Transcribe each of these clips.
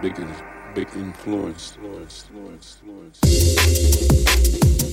big, big, influence. influence, influence, influence.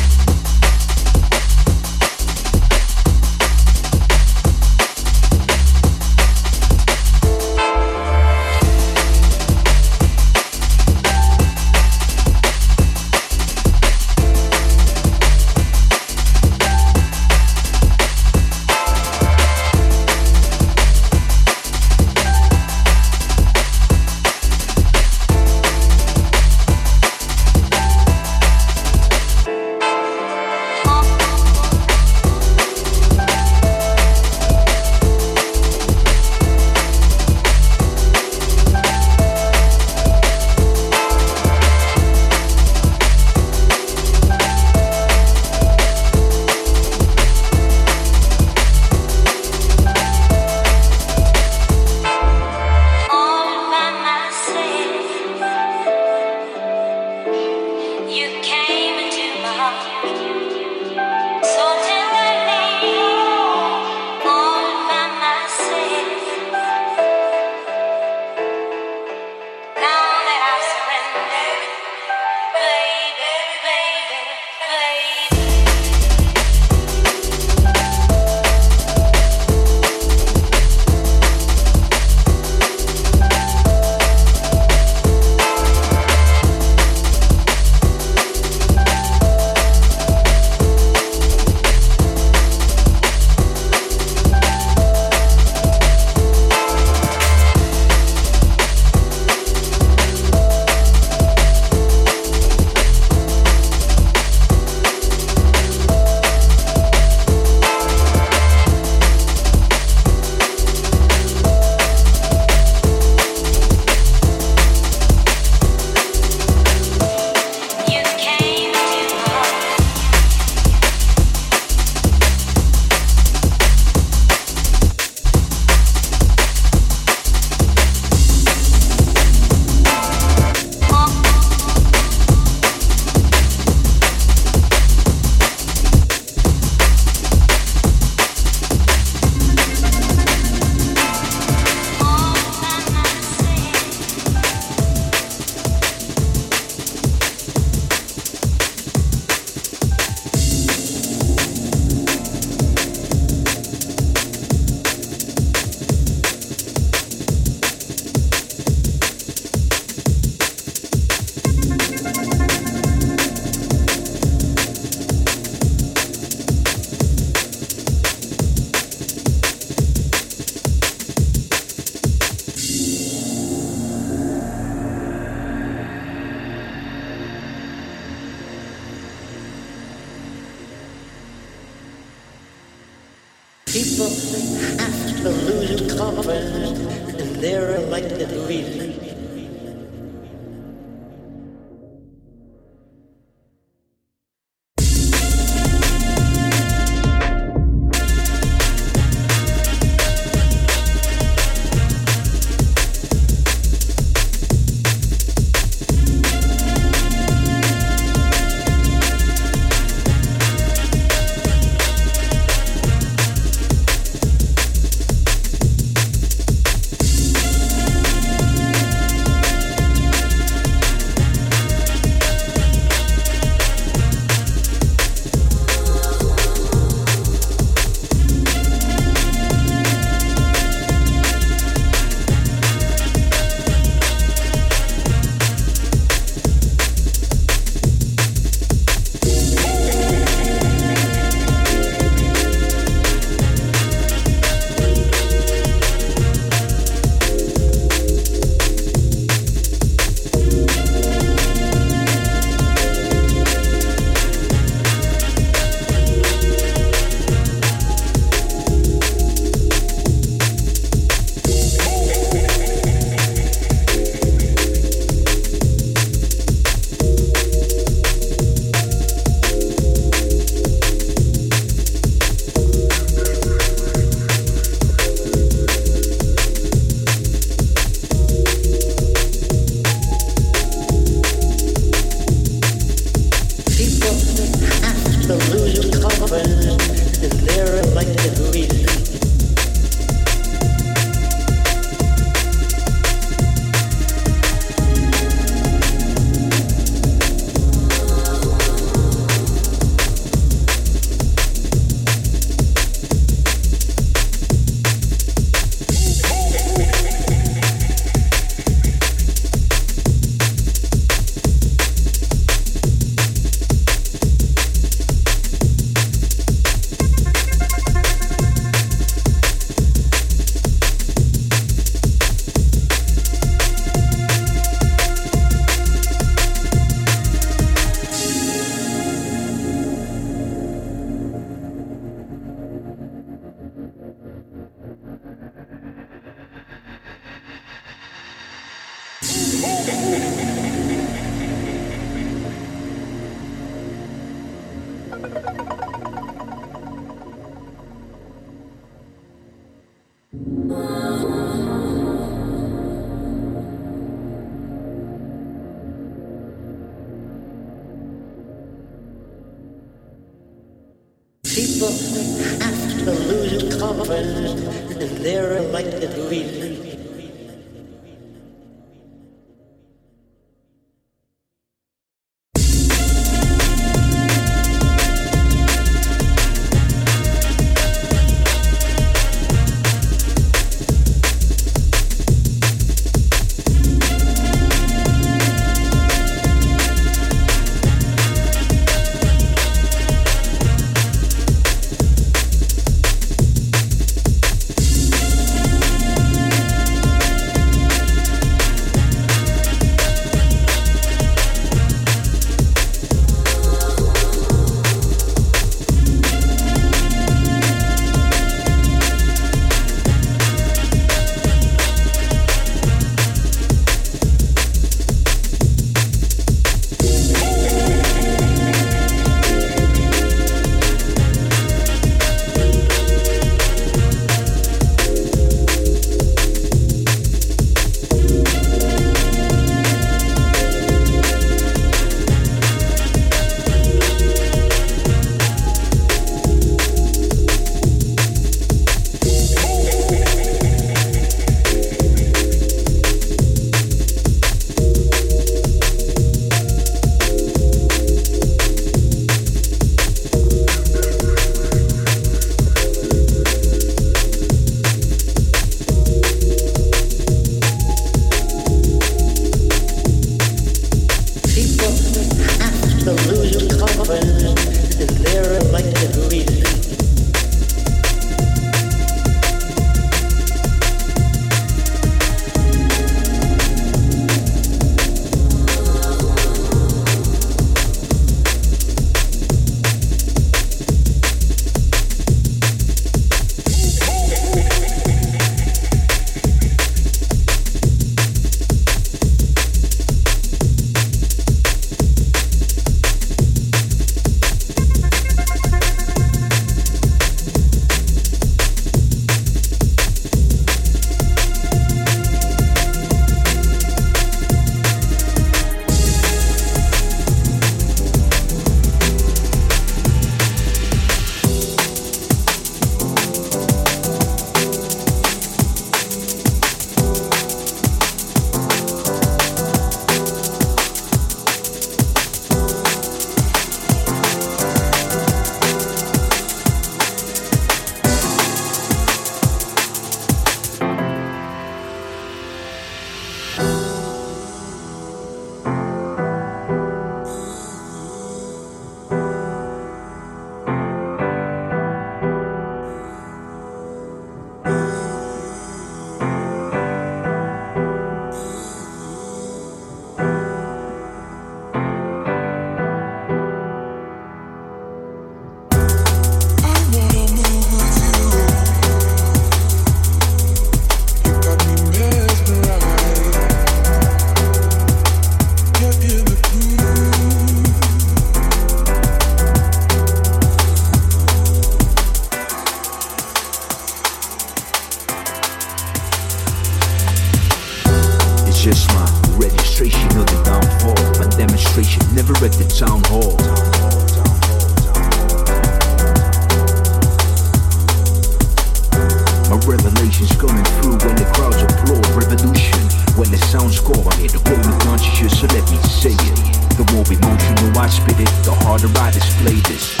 I spit it, the harder I display this.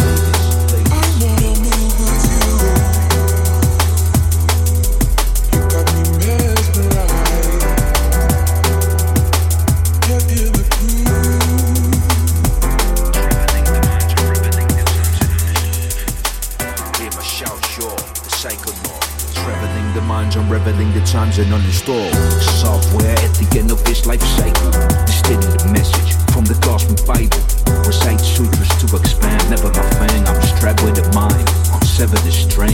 I'm the times and uninstall software at the end of this life cycle. The message from the gospel Bible. To expand, never my fang. I'm strapped with a mind. Unsever the strings,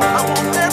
I won't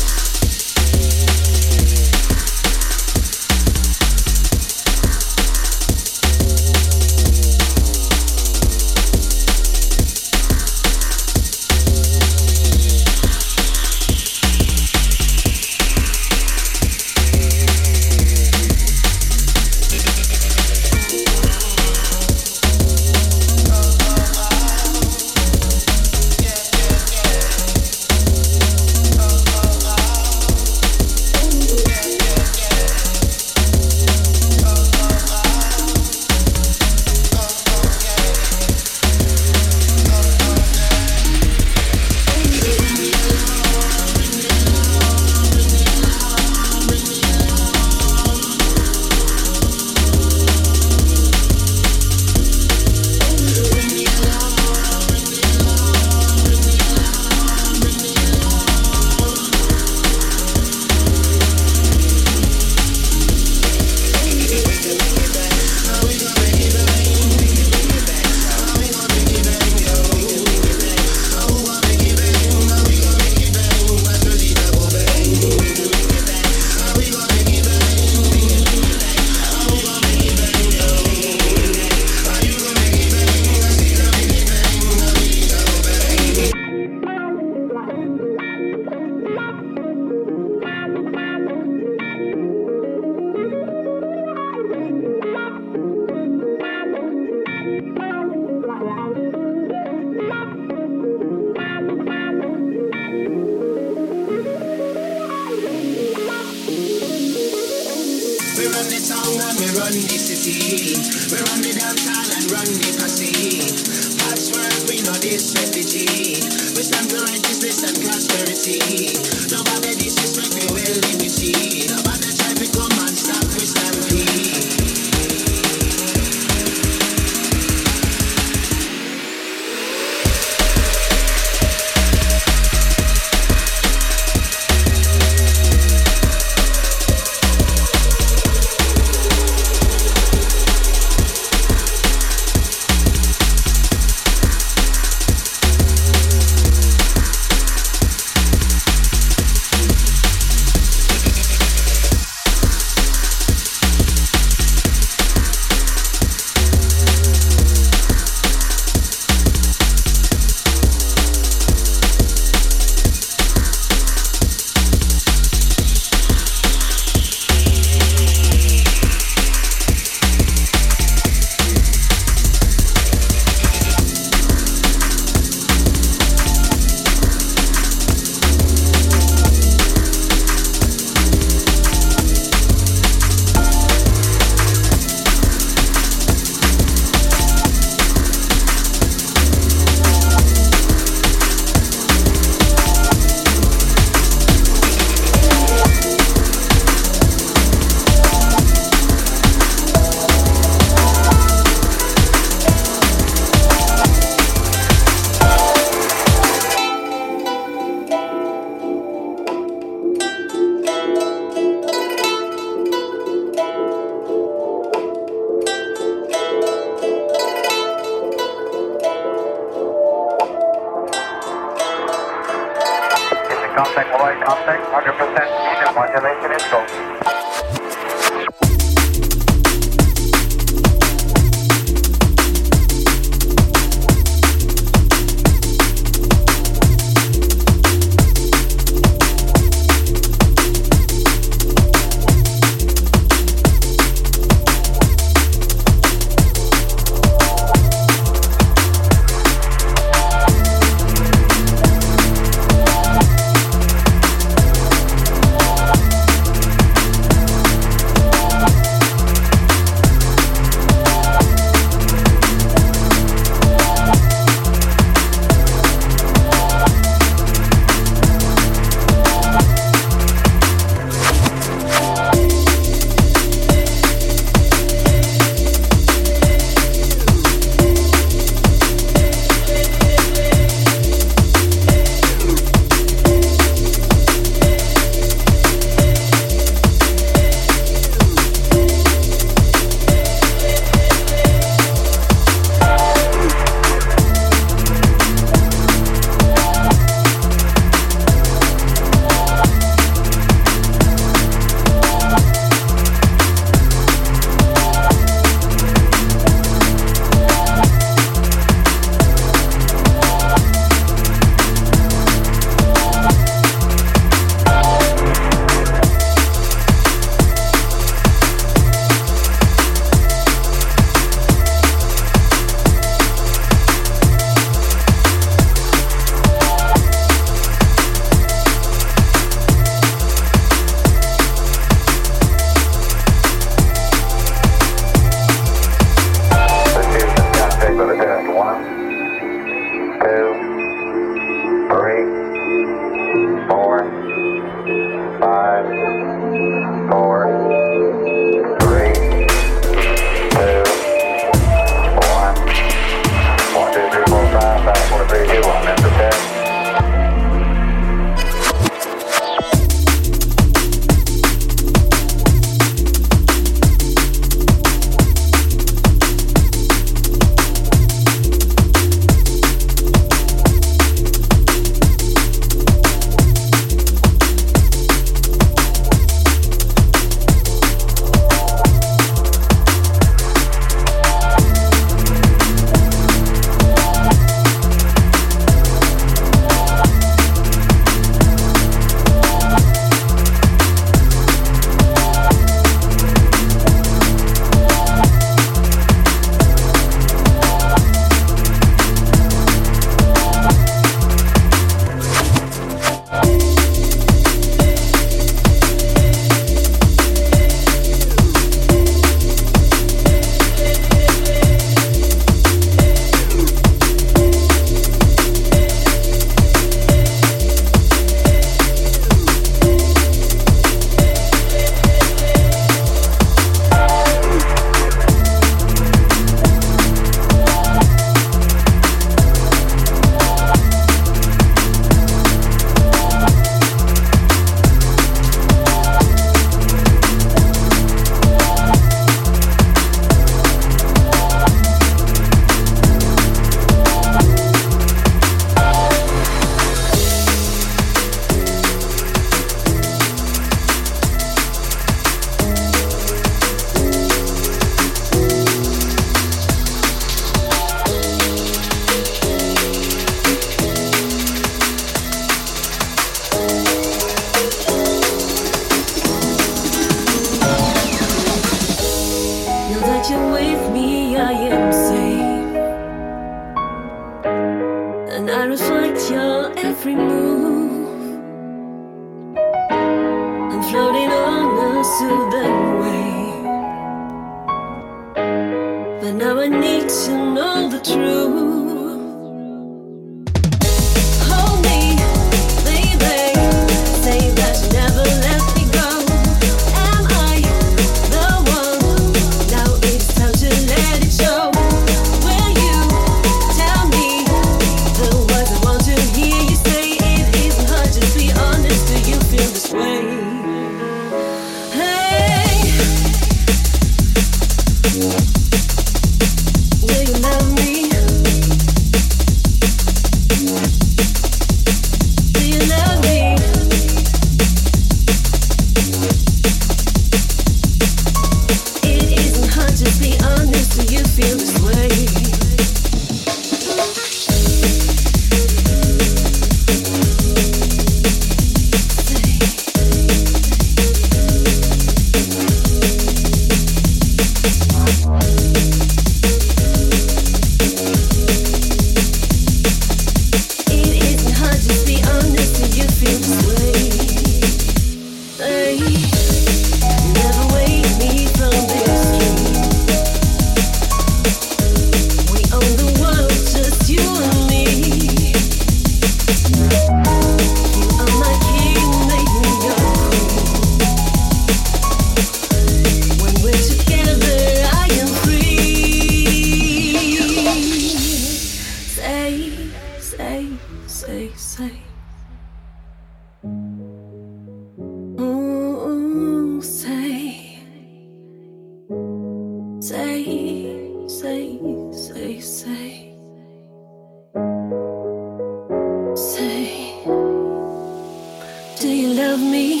me?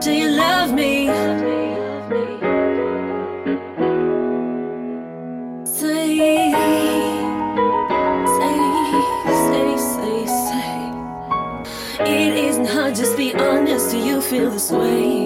Do you love me? Say, say, say, say, say. It isn't hard, just be honest. Do you feel this way?